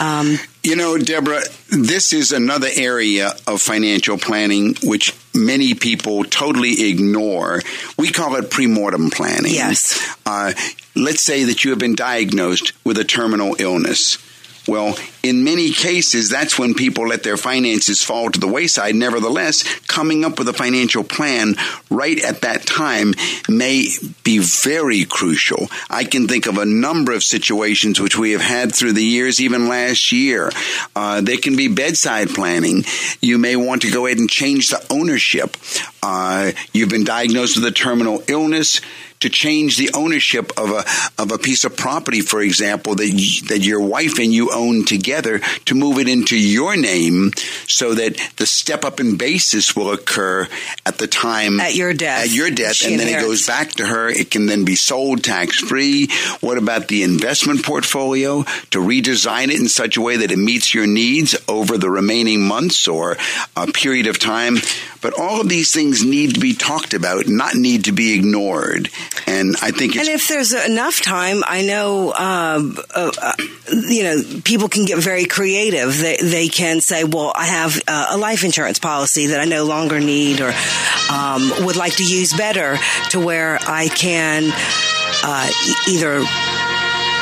Um, you know, Deborah, this is another area of financial planning which many people totally ignore. We call it premortem planning. Yes. Uh, let's say that you have been diagnosed with a terminal illness. Well, in many cases, that's when people let their finances fall to the wayside. Nevertheless, coming up with a financial plan right at that time may be very crucial. I can think of a number of situations which we have had through the years, even last year. Uh, there can be bedside planning. You may want to go ahead and change the ownership. Uh, you've been diagnosed with a terminal illness to change the ownership of a of a piece of property, for example, that you, that your wife and you own together, to move it into your name, so that the step up in basis will occur at the time at your death, at your death, and then inherits. it goes back to her. It can then be sold tax free. What about the investment portfolio to redesign it in such a way that it meets your needs over the remaining months or a period of time? But all of these things need to be talked about, not need to be ignored. And I think And if there's enough time, I know, um, uh, uh, you know, people can get very creative. They, they can say, well, I have uh, a life insurance policy that I no longer need or um, would like to use better to where I can uh, either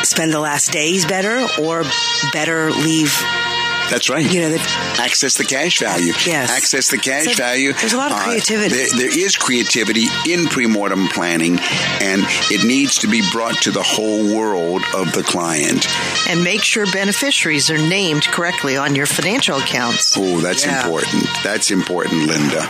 spend the last days better or better leave that's right. You know, the, access the cash value. Yes. Access the cash so value. There's a lot of uh, creativity. Uh, there, there is creativity in premortem planning, and it needs to be brought to the whole world of the client. And make sure beneficiaries are named correctly on your financial accounts. Oh, that's yeah. important. That's important, Linda.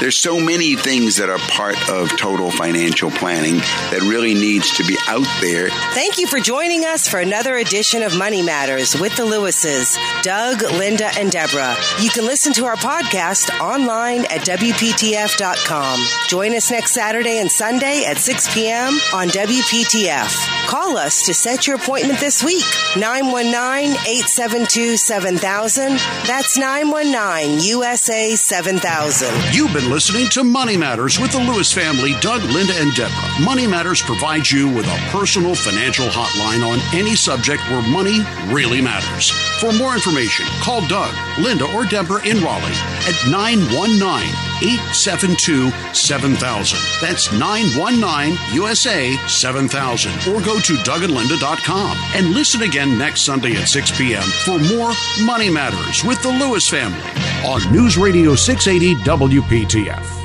There's so many things that are part of total financial planning that really needs to be out there. Thank you for joining us for another edition of Money Matters with the Lewises. Doug Doug, Linda, and Deborah. You can listen to our podcast online at WPTF.com. Join us next Saturday and Sunday at 6 p.m. on WPTF. Call us to set your appointment this week. 919-872-7000. That's 919-USA 7000. You've been listening to Money Matters with the Lewis family, Doug, Linda, and Deborah. Money Matters provides you with a personal financial hotline on any subject where money really matters. For more information, call Doug, Linda, or Deborah in Raleigh at 919 872 7000. That's 919 USA 7000. Or go to DougAndLinda.com and listen again next Sunday at 6 p.m. for more Money Matters with the Lewis family on News Radio 680 WPTF.